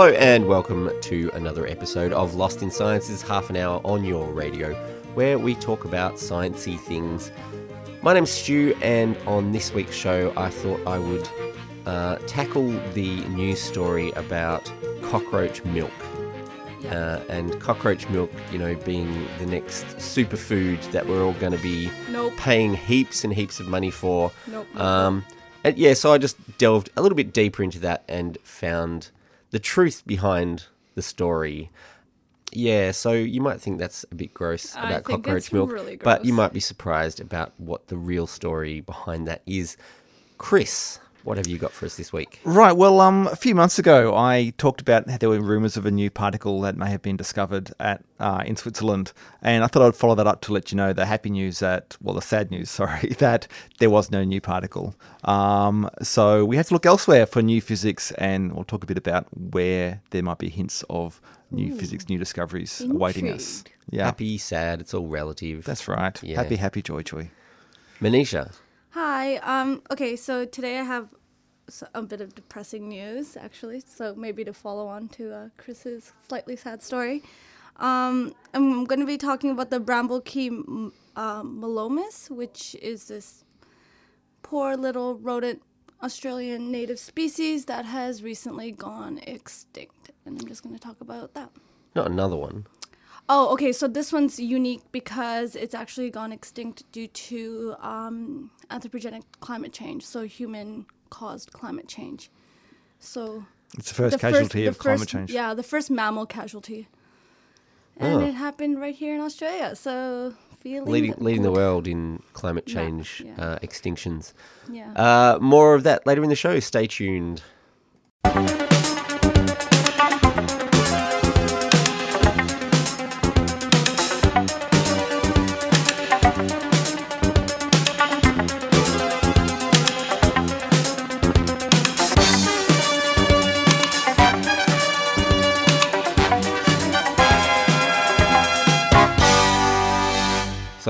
Hello and welcome to another episode of Lost in Science. This is half an hour on your radio where we talk about sciencey things. My name's Stu, and on this week's show, I thought I would uh, tackle the news story about cockroach milk. Uh, and cockroach milk, you know, being the next superfood that we're all going to be Nope. paying heaps and heaps of money for. Nope. Um, and yeah, so I just delved a little bit deeper into that and found the truth behind the story. Yeah, so you might think that's a bit gross I about cockroach milk, really but you might be surprised about what the real story behind that is. Chris, what have you got for us this week? Right. Well, um, a few months ago, I talked about how there were rumours of a new particle that may have been discovered at uh, in Switzerland, and I thought I'd follow that up to let you know the happy news that, well, the sad news, sorry, that there was no new particle. Um, so we had to look elsewhere for new physics, and we'll talk a bit about where there might be hints of new physics, new discoveries awaiting us. Yeah, Happy, sad, it's all relative. that's right. Yeah. Happy, happy, joy, joy. Manisha. Hi. Um. Okay. So today I have a bit of depressing news, actually. So maybe to follow on to uh, Chris's slightly sad story. Um. I'm going to be talking about the Bramble Cay m- uh, melomys, which is this poor little rodent Australian native species that has recently gone extinct, and I'm just going to talk about that. Not another one. Oh, okay. So this one's unique because it's actually gone extinct due to um, anthropogenic climate change, so human-caused climate change. So It's the first the casualty the of climate first- change. Yeah, the first mammal casualty, and Oh. it happened right here in Australia. So feeling Leading, leading the world in climate Yeah, change yeah. Uh, extinctions. Yeah. Uh, more of that later in the show. Stay tuned.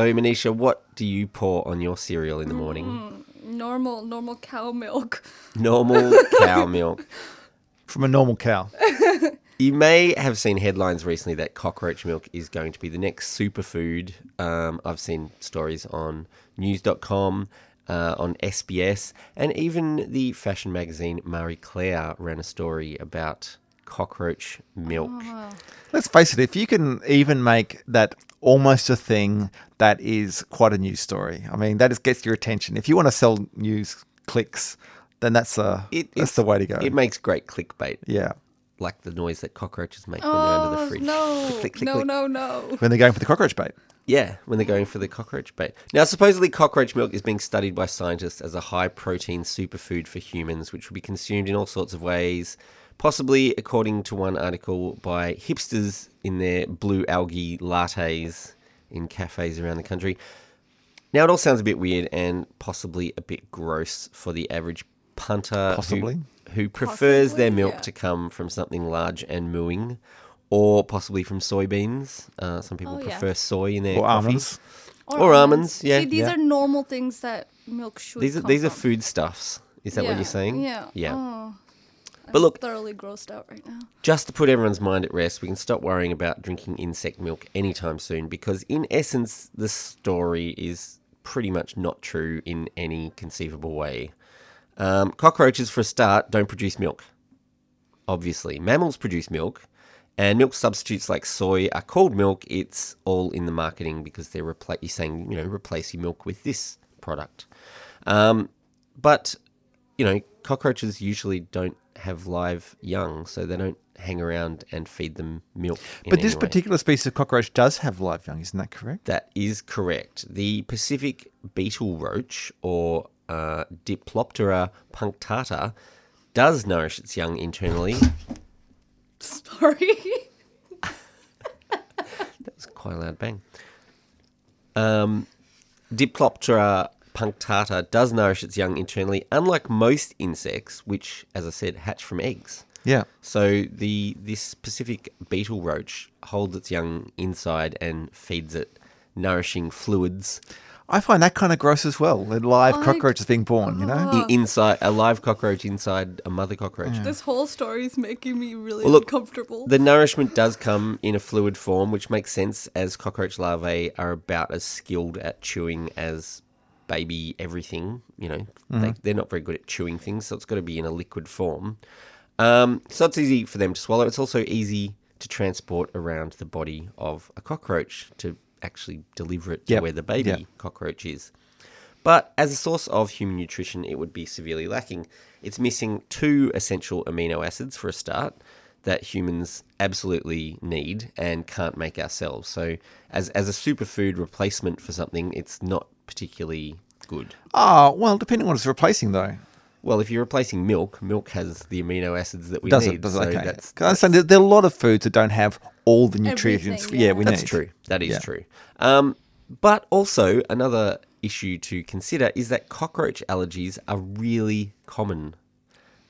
So, Manisha, what do you pour on your cereal in the morning? normal, normal cow milk. Normal cow milk. From a normal cow. You may have seen headlines recently that cockroach milk is going to be the next superfood. Um, I've seen stories on news.com, uh, on SBS, and even the fashion magazine Marie Claire ran a story about cockroach milk. Let's face it, if you can even make that almost a thing, that is quite a news story. I mean, that is, gets your attention. If you want to sell news clicks, then that's, uh, It- that's it's- the way to go. It makes great clickbait, yeah. like the noise that cockroaches make when they're under the Oh fridge. no! Click, click, click, no, click. no, no! When they're going for the cockroach bait. Yeah, when they're going for the cockroach bait. Now, supposedly, cockroach milk is being studied by scientists as a high protein superfood for humans, which will be consumed in all sorts of ways. Possibly, according to one article, by hipsters in their blue algae lattes in cafes around the country. Now, it all sounds a bit weird and possibly a bit gross for the average punter who- Possibly. who, prefers their milk yeah. to come from something large and mooing, or possibly from soybeans. Uh, some people Oh, yeah. prefer soy in their Or coffee. almonds. Or almonds, yeah, See, these yeah. are normal things that milk should. These are come these are foodstuffs. Is that what you're saying? Yeah. Yeah. Oh, But look, thoroughly grossed out right now. just to put everyone's mind at rest, we can stop worrying about drinking insect milk anytime soon because, in essence, the story is pretty much not true in any conceivable way. Um, cockroaches, for a start, don't produce milk. Obviously, mammals produce milk, and milk substitutes like soy are called milk. It's all in the marketing because they're repla- you're saying, you know, replace your milk with this product. Um, but you know, cockroaches usually don't have live young, so they don't hang around and feed them milk. But this particular species of cockroach does have live young, isn't that correct? That is correct. The Pacific beetle roach, or uh, Diploptera punctata, does nourish its young internally. Sorry. that was quite a loud bang. Um, Diploptera punctata does nourish its young internally, unlike most insects, which, as I said, hatch from eggs. Yeah. So the this Pacific beetle roach holds its young inside and feeds it nourishing fluids. I find that kind of gross as well. A live Like- cockroach is being born, you know? Inside a live cockroach inside a mother cockroach. This whole story is making me really Well, look, uncomfortable. The nourishment does come in a fluid form, which makes sense as cockroach larvae are about as skilled at chewing as baby everything. You know, they, they're not very good at chewing things, so it's got to be in a liquid form. Um, so it's easy for them to swallow. It's also easy to transport around the body of a cockroach to actually deliver it to Yep. where the baby Yep. cockroach is. But as a source of human nutrition, it would be severely lacking. It's missing two essential amino acids for a start that humans absolutely need and can't make ourselves. So, as, as a superfood replacement for something, it's not particularly good. Oh, well, depending on what it's replacing, though. Well, if you're replacing milk, milk has the amino acids that we Does need. it? Does so it? Okay. that's, 'Cause I understand there, there are a lot of foods that don't have all the nutrients. Yeah. yeah. we That's need. true. That is Yeah. true. Um, but also, another issue to consider is that cockroach allergies are really common.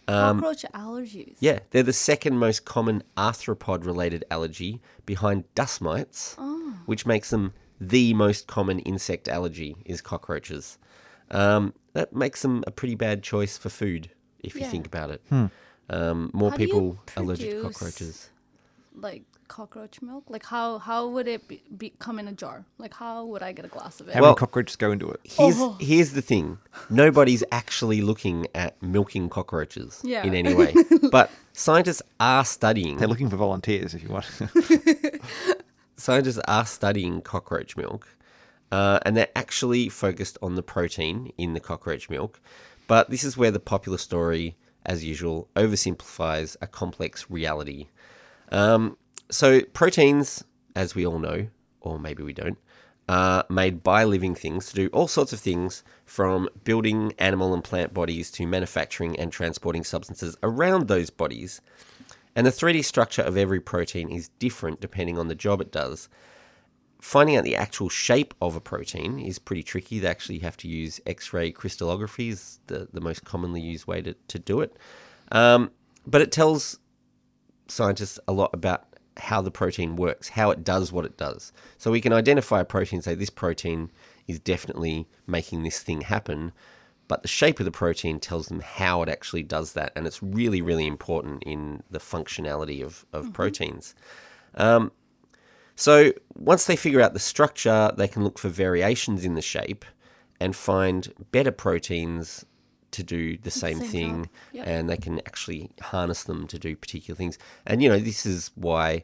Cockroach allergies. Yeah, they're the second most common arthropod related allergy behind dust mites, which makes them the most common insect allergy is cockroaches. Um, that makes them a pretty bad choice for food if you Yeah. think about it. Hmm. Um, more How do you people allergic to produce- cockroaches. Like cockroach milk. Like how how would it be, be come in a jar? Like how would I get a glass of it? How Well- many cockroaches go into it? Here's Oh. here's the thing: nobody's actually looking at milking cockroaches Yeah. in any way, but scientists are studying. They're looking for volunteers if you want. scientists are studying cockroach milk, uh, and they're actually focused on the protein in the cockroach milk. But this is where the popular story, as usual, oversimplifies a complex reality. Um, so, proteins, as we all know, or maybe we don't, are made by living things to do all sorts of things from building animal and plant bodies to manufacturing and transporting substances around those bodies. And the 3D structure of every protein is different depending on the job it does. Finding out the actual shape of a protein is pretty tricky. They actually have to use X ray crystallography, is the, the most commonly used way to, to do it. Um, but it tells scientists a lot about how the protein works, how it does what it does. So we can identify a protein and say this protein is definitely making this thing happen, but the shape of the protein tells them how it actually does that. And it's really, really important in the functionality of, of proteins. Um, so once they figure out the structure, they can look for variations in the shape and find better proteins to do the same, same thing. Yep. and they can actually harness them to do particular things. And you know, this is why,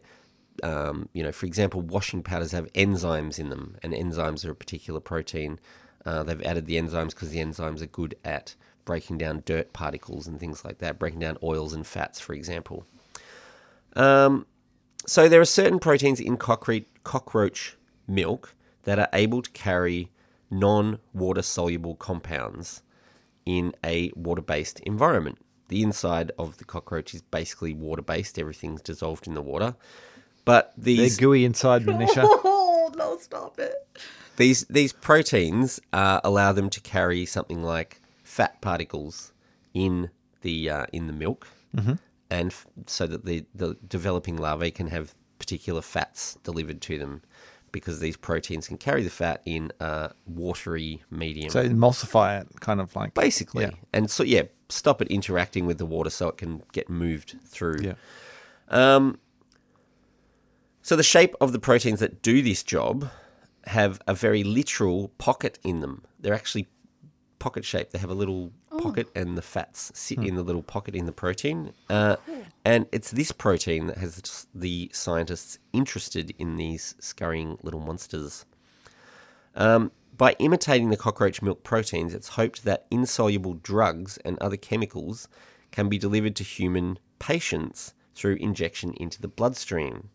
um, you know, for example, washing powders have enzymes in them, and enzymes are a particular protein. Uh, they've added the enzymes because the enzymes are good at breaking down dirt particles and things like that, breaking down oils and fats, for example. Um, so there are certain proteins in cockroach, cockroach milk that are able to carry non-water soluble compounds in a water-based environment. The inside of the cockroach is basically water-based; everything's dissolved in the water. But They're these gooey inside, Manisha. Oh no! Stop it. These these proteins uh, allow them to carry something like fat particles in the uh, in the milk, and f- so that the the developing larvae can have particular fats delivered to them, because these proteins can carry the fat in a watery medium, so emulsify it, kind of like. basically, Yeah. and so yeah, stop it interacting with the water so it can get moved through. Yeah. Um, so the shape of the proteins that do this job have a very literal pocket in them. They're actually pocket shaped. They have a little pocket, and the fats sit in the little pocket in the protein. Uh, and it's this protein that has the scientists interested in these scurrying little monsters. Um, by imitating the cockroach milk proteins, it's hoped that insoluble drugs and other chemicals can be delivered to human patients through injection into the bloodstream.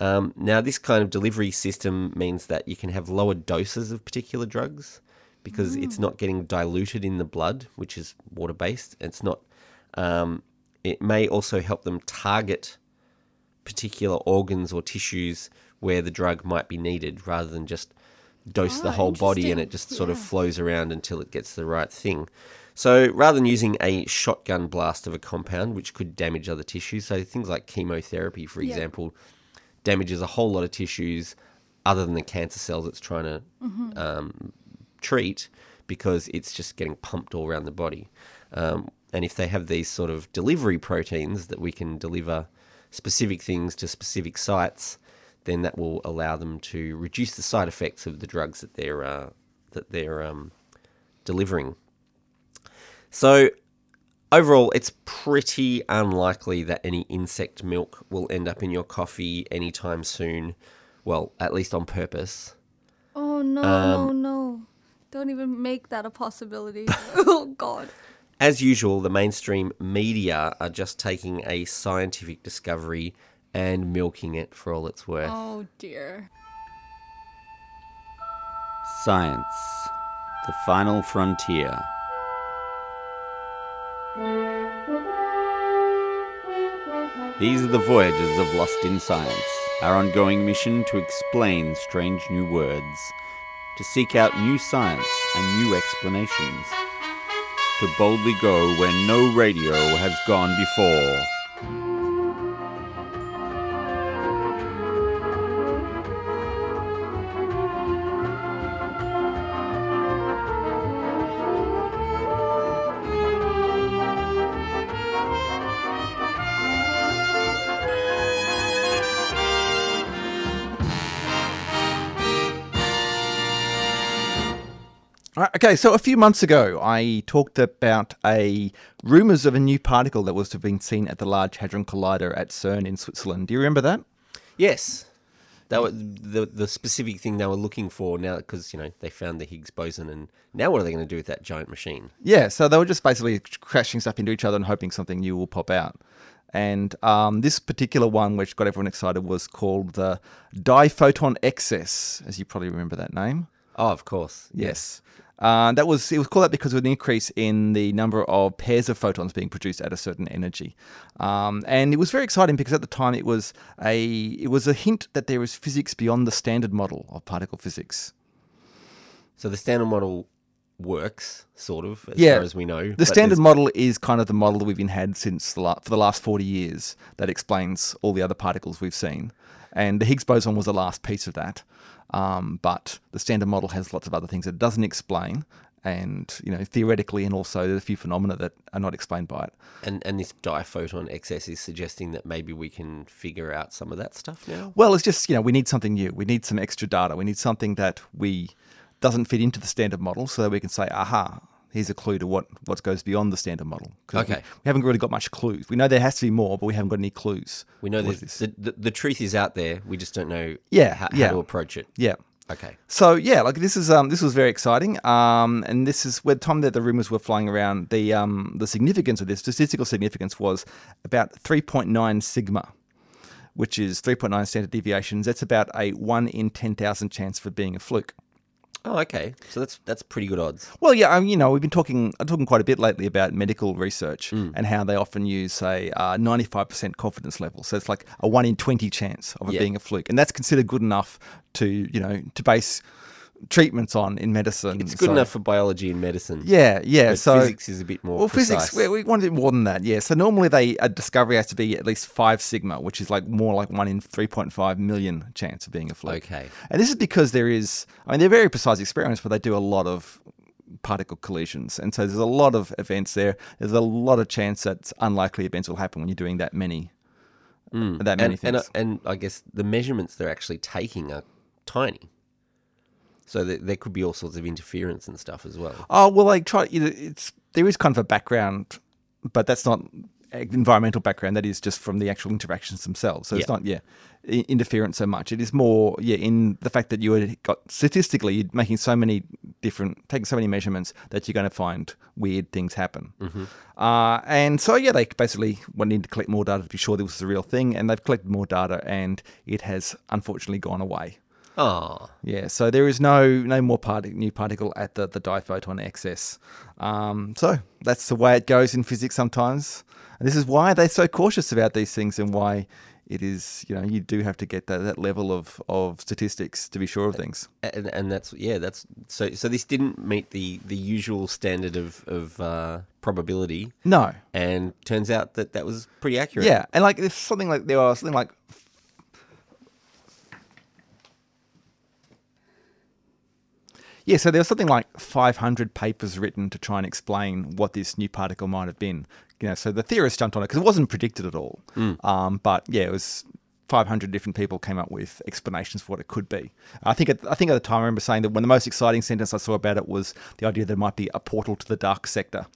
Um, now, this kind of delivery system means that you can have lower doses of particular drugs because it's not getting diluted in the blood, which is water based. It's not. Um, it may also help them target particular organs or tissues where the drug might be needed, rather than just dose the Ah, whole body and it just sort of flows around until it gets the right thing. So rather than using a shotgun blast of a compound, which could damage other tissues, so things like chemotherapy, for Yeah. example, damages a whole lot of tissues other than the cancer cells it's trying to um, treat because it's just getting pumped all around the body. Um, and if they have these sort of delivery proteins that we can deliver specific things to specific sites, then that will allow them to reduce the side effects of the drugs that they're uh, that they're um, delivering. So overall, it's pretty unlikely that any insect milk will end up in your coffee anytime soon. Well, at least on purpose. Oh no, Um, no, no! Don't even make that a possibility. oh God. As usual, the mainstream media are just taking a scientific discovery and milking it for all it's worth. Oh dear. Science, the final frontier. These are the voyages of Lost in Science, our ongoing mission to explain strange new words, to seek out new science and new explanations, to boldly go where no radio has gone before. Right, okay, so a few months ago, I talked about a rumors of a new particle that was to have been seen at the Large Hadron Collider at CERN in Switzerland. Do you remember that? Yes. That was the the specific thing they were looking for now because you know they found the Higgs boson and now what are they going to do with that giant machine? Yeah, so they were just basically crashing stuff into each other and hoping something new will pop out. And um, this particular one, which got everyone excited, was called the diphoton excess, as you probably remember that name. Oh, of course. Yes. Uh, that was it was called that because of an increase in the number of pairs of photons being produced at a certain energy, um, and it was very exciting because at the time it was a it was a hint that there is physics beyond the standard model of particle physics. So the standard model works, sort of, as Yeah, far as we know. The standard model is kind of the model that we've been had since the la- for the last forty years that explains all the other particles we've seen, and the Higgs boson was the last piece of that. Um, but the standard model has lots of other things it doesn't explain, and you know theoretically, and also there's a few phenomena that are not explained by it. And and this diphoton excess is suggesting that maybe we can figure out some of that stuff now. Well, it's just you know we need something new. We need some extra data. We need something that we doesn't fit into the standard model, so that we can say, aha, here's a clue to what what goes beyond the standard model. Okay. we, haven't really got much clues. We know there has to be more, but we haven't got any clues. We know this, the, the the truth is out there. We just don't know Yeah, how, yeah. how to approach it. Yeah. Okay. So yeah, like this is um this was very exciting. Um and this is where the time that the rumors were flying around, the um the significance of this statistical significance was about 3.9 sigma, which is 3.9 standard deviations. That's about a 1 in 10,000 chance for being a fluke. Oh, okay. So that's that's pretty good odds. Well, yeah, um, you know, we've been talking, I'm talking quite a bit lately about medical research and how they often use, say, uh, 95% confidence level. So it's like a one in 20 chance of it Yeah. being a fluke, and that's considered good enough to, you know, to base treatments on in medicine. It's good So- enough for biology and medicine. Yeah, yeah. So physics is a bit more. well, precise. physics, we, we want it more than that. Yeah. So normally they a discovery has to be at least five sigma, which is like more like one in 3.5 million chance of being a fluke. Okay. And this is because there is, I mean, they're very precise experiments, but they do a lot of particle collisions. And so there's a lot of events there. There's a lot of chance that unlikely events will happen when you're doing that many, that many and, and, things. uh, and I guess the measurements they're actually taking are tiny. So there, there could be all sorts of interference and stuff as well. Oh well, like try. You know, it's there is kind of a background, but that's not environmental background. That is just from the actual interactions themselves. So it's not yeah i- interference so much. It is more yeah in the fact that you had got statistically you're making so many different taking so many measurements that you're going to find weird things happen. Uh, and so yeah, they basically wanted to collect more data to be sure this was the real thing, and they've collected more data, and it has unfortunately gone away. Oh, Yeah, so there is no no more parti- new particle at the, the diphoton excess. Um, so that's the way it goes in physics sometimes. And this is why they're so cautious about these things and why it is, you know, you do have to get that, that level of, of statistics to be sure of things. and, and that's yeah, that's so. So this didn't meet the the usual standard of of uh, probability, No. and turns out that that was pretty accurate. Yeah, and like if something like there was something like Yeah, so there was something like 500 papers written to try and explain what this new particle might have been. You know, so the theorists jumped on it because it wasn't predicted at all. Um, but yeah, it was 500 different people came up with explanations for what it could be. I think at, I think at the time I remember saying that one of the most exciting sentence I saw about it was the idea there might be a portal to the dark sector,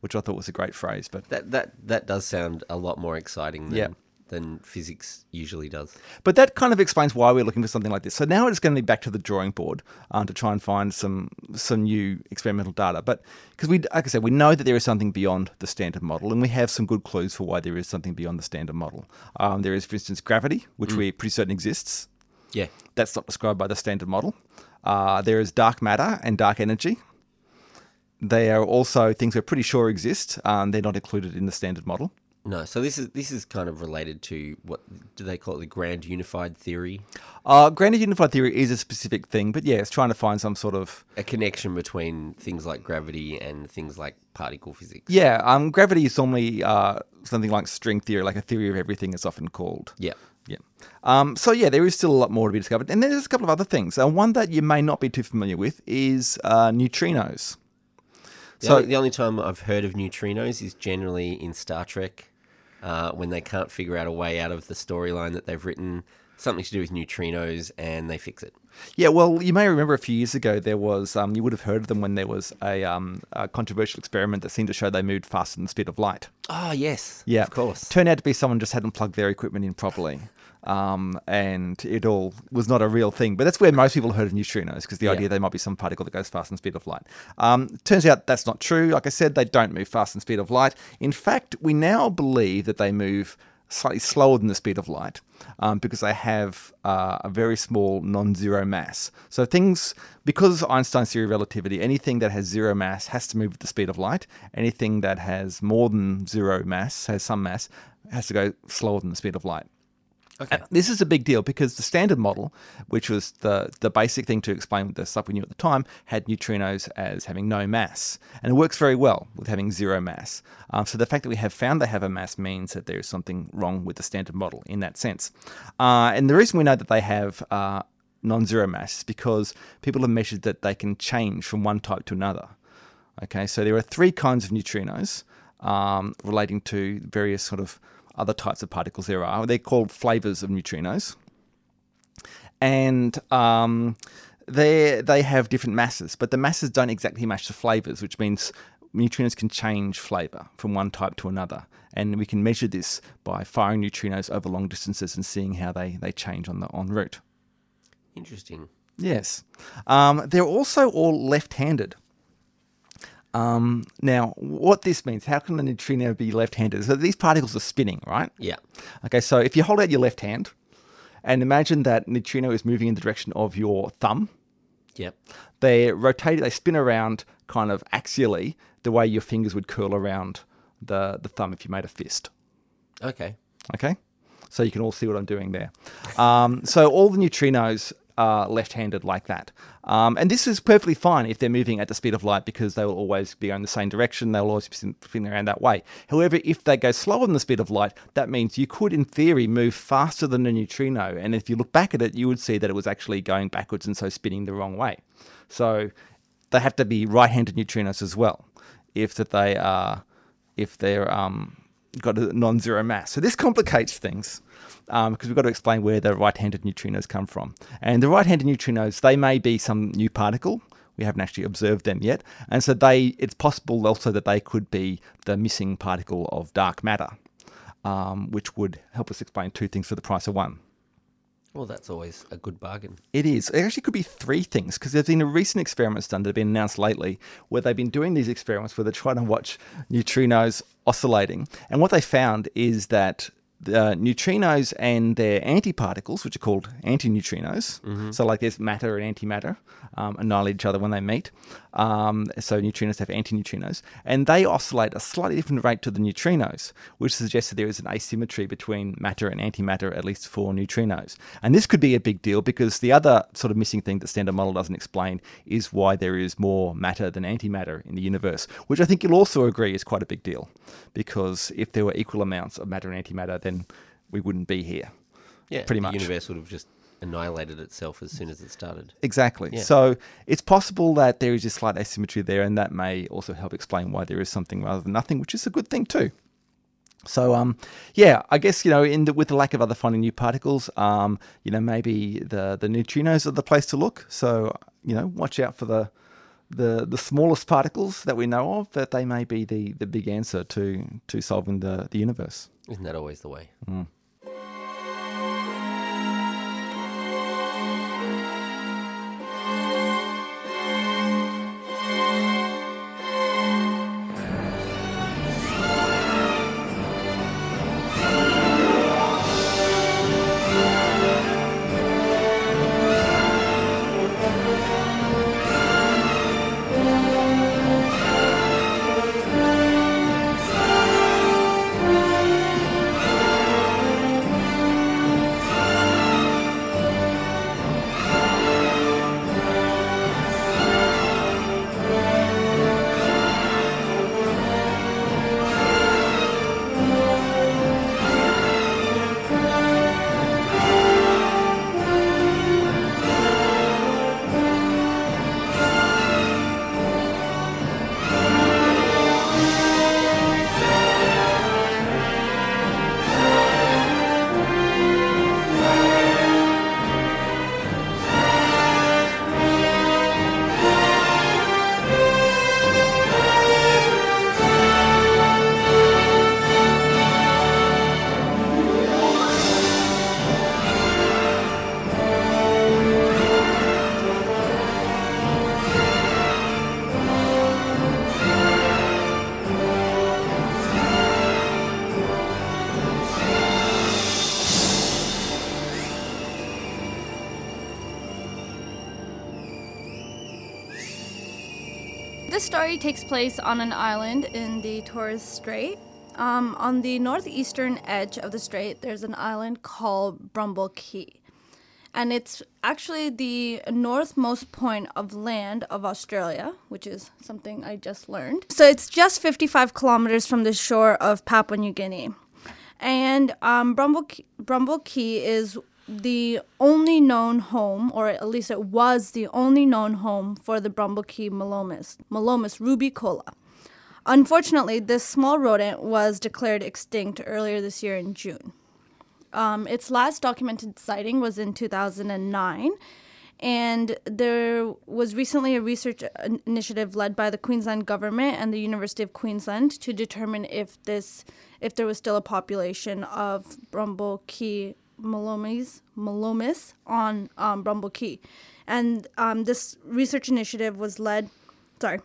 which I thought was a great phrase. But That that that does sound a lot more exciting than Yeah. Than physics usually does. But that kind of explains why we're looking for something like this. So now it's going to be back to the drawing board um, to try and find some some new experimental data. But because we, like I said, we know that there is something beyond the standard model, and we have some good clues for why there is something beyond the standard model. Um, there is, for instance, gravity, which we're pretty certain exists. Yeah. That's not described by the standard model. Uh, there is dark matter and dark energy. They are also things we're pretty sure exist. Um, they're not included in the standard model. No, so this is this is kind of related to what do they call it? The grand unified theory, Uh, granted, unified theory is a specific thing, but yeah, it's trying to find some sort of a connection between things like gravity and things like particle physics. Yeah, um, gravity is normally uh, something like string theory, like a theory of everything is often called. Yeah. Yeah. Um, so yeah, there is still a lot more to be discovered, and there's a couple of other things. Uh, one that you may not be too familiar with is uh, neutrinos. The, So- only, the only time I've heard of neutrinos is generally in Star Trek, uh, when they can't figure out a way out of the storyline that they've written, something to do with neutrinos, and they fix it. Yeah, well, you may remember a few years ago there was um, you would have heard of them when there was a, um, a controversial experiment that seemed to show they moved faster than the speed of light. Oh yes, Yeah, of course. Turned out to be someone just hadn't plugged their equipment in properly, um, and it all was not a real thing. But that's where most people heard of neutrinos because the Yeah. idea they might be some particle that goes faster than the speed of light. Um, turns out that's not true. Like I said, they don't move faster than the speed of light. In fact, we now believe that they move slightly slower than the speed of light um, because they have uh, a very small non-zero mass. So things because Einstein's theory of relativity, anything that has zero mass has to move at the speed of light. Anything that has more than zero mass, has some mass, has to go slower than the speed of light. Okay. And this is a big deal because the standard model, which was the, the basic thing to explain the stuff we knew at the time, had neutrinos as having no mass. And it works very well with having zero mass. Um, so the fact that we have found they have a mass means that there is something wrong with the standard model in that sense. Uh, and the reason we know that they have uh, non zero mass is because people have measured that they can change from one type to another. Okay, so there are three kinds of neutrinos um, relating to various sort of other types of particles there are. They're called flavors of neutrinos. And um, they they have different masses, but the masses don't exactly match the flavors, which means neutrinos can change flavor from one type to another. And we can measure this by firing neutrinos over long distances and seeing how they, they change on the en route. Interesting. Yes. Um, they're also all left handed. Um, now, what this means, how can the neutrino be left handed? So these particles are spinning, right? Yeah. Okay, so if you hold out your left hand and imagine that neutrino is moving in the direction of your thumb, Yep. they rotate, they spin around kind of axially the way your fingers would curl around the, the thumb if you made a fist. Okay. Okay, so you can all see what I'm doing there. Um, so all the neutrinos are left-handed like that, um, and this is perfectly fine if they're moving at the speed of light because they will always be going the same direction. They'll always be spinning around that way. However, if they go slower than the speed of light, that means you could, in theory, move faster than a neutrino. And if you look back at it, you would see that it was actually going backwards and so spinning the wrong way. So they have to be right-handed neutrinos as well, if that they are, if they're um, got a non-zero mass. So this complicates things um, because we've got to explain where the right-handed neutrinos come from. And the right-handed neutrinos, they may be some new particle. We haven't actually observed them yet, and so they. It's possible also that they could be the missing particle of dark matter, um, which would help us explain two things for the price of one. Well, that's always a good bargain. It is. It actually could be three things because there's been a recent experiments done that have been announced lately where they've been doing these experiments where they're trying to watch neutrinos oscillating. And what they found is that the neutrinos and their antiparticles, which are called antineutrinos, so like there's matter and antimatter, um, annihilate each other when they meet. Um, so neutrinos have antineutrinos, and they oscillate a slightly different rate to the neutrinos, which suggests that there is an asymmetry between matter and antimatter, at least for neutrinos. And this could be a big deal because the other sort of missing thing that standard model doesn't explain is why there is more matter than antimatter in the universe, which I think you'll also agree is quite a big deal, because if there were equal amounts of matter and antimatter, then we wouldn't be here. Yeah. Pretty the much. universe would have just annihilated itself as soon as it started. Exactly. Yeah. So it's possible that there is a slight asymmetry there, and that may also help explain why there is something rather than nothing, which is a good thing too. So um, yeah, I guess you know, in the, with the lack of other finding new particles, um, you know, maybe the the neutrinos are the place to look. So you know, watch out for the the the smallest particles that we know of, that they may be the the big answer to to solving the the universe. Isn't that always the way? This story takes place on an island in the Torres Strait. Um, on the northeastern edge of the strait, there's an island called Bramble Cay. And it's actually the northmost point of land of Australia, which is something I just learned. So it's just 55 kilometers from the shore of Papua New Guinea. And um, Bramble, Bramble Cay is the only known home, or at least it was the only known home for the Bramble Cay Melomys, Melomys rubicola. Unfortunately, this small rodent was declared extinct earlier this year in June. Um, its last documented sighting was in 2009, and there was recently a research initiative led by the Queensland government and the University of Queensland to determine if this, if there was still a population of Bramble Cay Melomys, Melomys on um, Bramble Cay, and um, this research initiative was led. Sorry,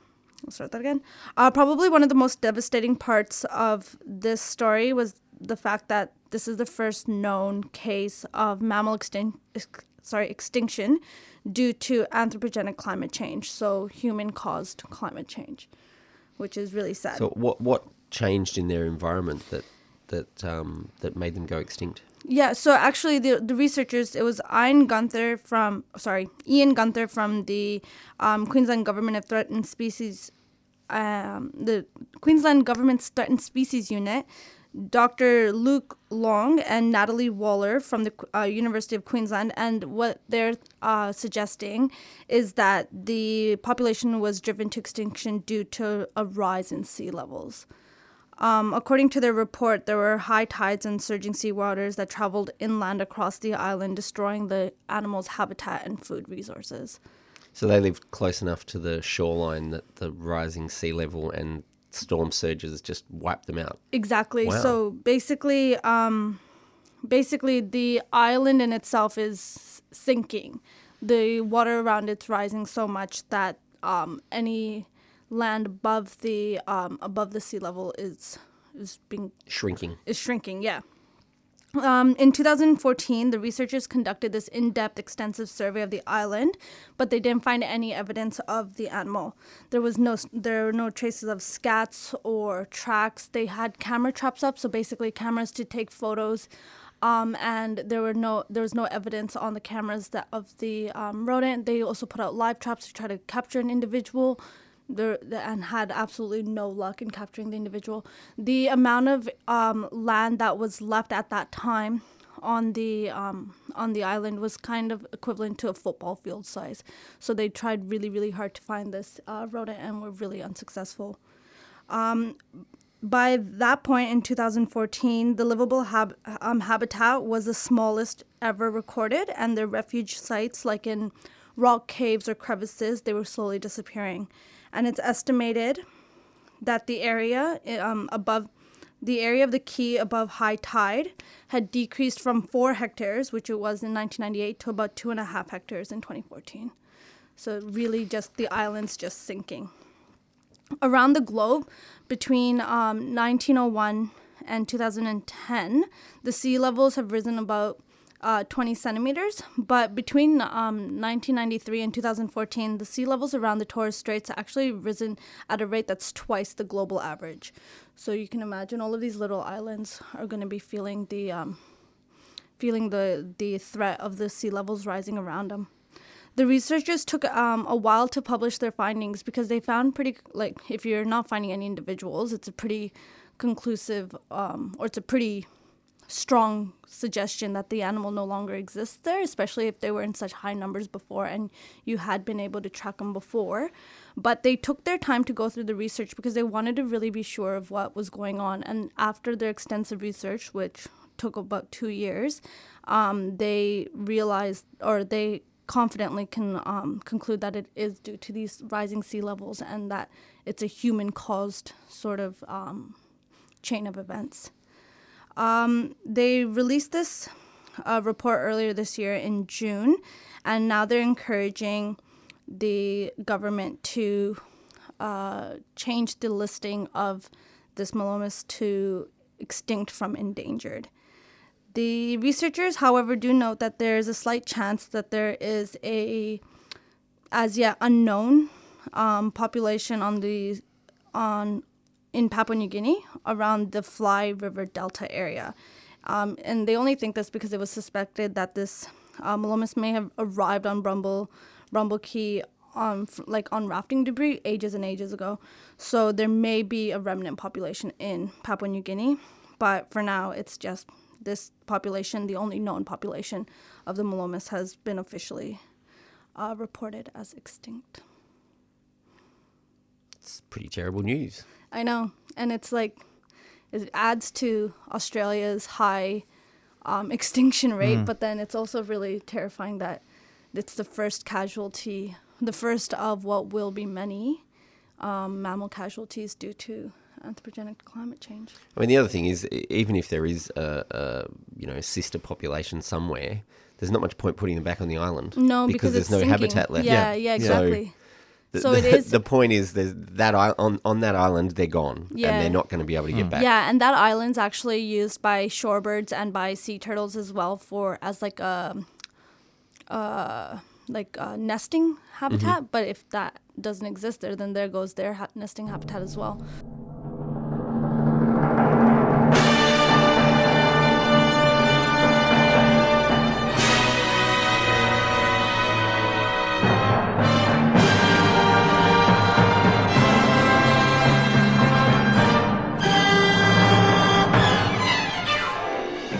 I'll start that again. Uh, probably one of the most devastating parts of this story was the fact that this is the first known case of mammal extin- ex- sorry, extinction due to anthropogenic climate change, so human caused climate change, which is really sad. So what what changed in their environment that that um, that made them go extinct? Yeah, so actually, the the researchers it was Ian Gynther from sorry Ian Gynther from the um, Queensland Government of Threatened Species, um, the Queensland Government's Threatened Species Unit, Dr. Luke Leung and Natalie Waller from the uh, University of Queensland, and what they're uh, suggesting is that the population was driven to extinction due to a rise in sea levels. Um, according to their report, there were high tides and surging sea waters that traveled inland across the island, destroying the animals' habitat and food resources. So they lived close enough to the shoreline that the rising sea level and storm surges just wiped them out. Exactly. Wow. So basically, um, basically the island in itself is sinking. The water around it's rising so much that um, any land above the um, above the sea level is is being Shrinking. is shrinking. Yeah. Um, in 2014, the researchers conducted this in-depth, extensive survey of the island, but they didn't find any evidence of the animal. There was no, there were no traces of scats or tracks. They had camera traps up, so basically cameras to take photos, um, and there were no, there was no evidence on the cameras that of the um, rodent. They also put out live traps to try to capture an individual there and had absolutely no luck in capturing the individual. The amount of um, land that was left at that time on the um, on the island was kind of equivalent to a football field size. So they tried really really hard to find this uh, rodent and were really unsuccessful. Um, by that point in 2014, the livable hab- um, habitat was the smallest ever recorded, and the refuge sites, like in rock caves or crevices, they were slowly disappearing. And it's estimated that the area um, above the area of the key above high tide had decreased from four hectares, which it was in 1998, to about two and a half hectares in 2014. So really, just the island's just sinking. Around the globe, between um, 1901 and 2010, the sea levels have risen about uh, 20 centimeters. But between um, 1993 and 2014, the sea levels around the Torres Straits actually risen at a rate that's twice the global average. So you can imagine all of these little islands are going to be feeling the um, feeling the the threat of the sea levels rising around them. The researchers took um, a while to publish their findings because they found pretty like if you're not finding any individuals, it's a pretty conclusive um, or it's a pretty strong suggestion that the animal no longer exists there, especially if they were in such high numbers before and you had been able to track them before. But they took their time to go through the research because they wanted to really be sure of what was going on. And after their extensive research, which took about two years, um, they realized or they confidently can um, conclude that it is due to these rising sea levels and that it's a human caused sort of um, chain of events. Um, they released this uh, report earlier this year in June, and now they're encouraging the government to uh, change the listing of this Melomys to extinct from endangered. The researchers, however, do note that there is a slight chance that there is a, as yet unknown, um, population on the on in Papua New Guinea around the Fly River Delta area. Um, and they only think this because it was suspected that this uh, Melomys may have arrived on Bramble, Bramble Cay on like on rafting debris ages and ages ago. So there may be a remnant population in Papua New Guinea, but for now it's just this population, the only known population of the Melomys, has been officially uh, reported as extinct. It's pretty terrible news. I know, and it's like it adds to Australia's high um, extinction rate, but then it's also really terrifying that it's the first casualty, the first of what will be many um, mammal casualties due to anthropogenic climate change. I mean, the other thing is, even if there is a, a you know sister population somewhere, there's not much point putting them back on the island. No, because, there's it's no sinking. habitat left. Yeah, yeah, exactly. The, So the, it is- the point is there's that on on that island they're gone Yeah. and they're not going to be able to get back. Yeah, and that island's actually used by shorebirds and by sea turtles as well for as like a uh like a nesting habitat. Mm-hmm. But if that doesn't exist there, then there goes their ha- nesting habitat as well.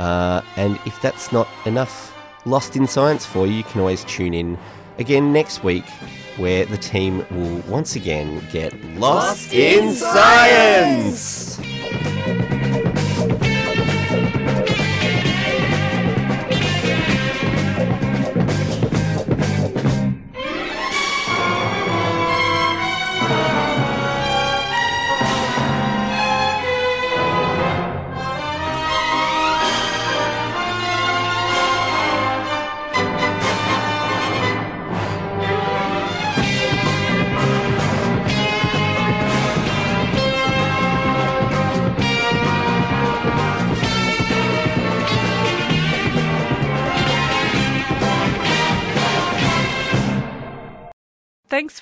uh, and if that's not enough Lost in Science for you, you can always tune in again next week where the team will once again get lost in science.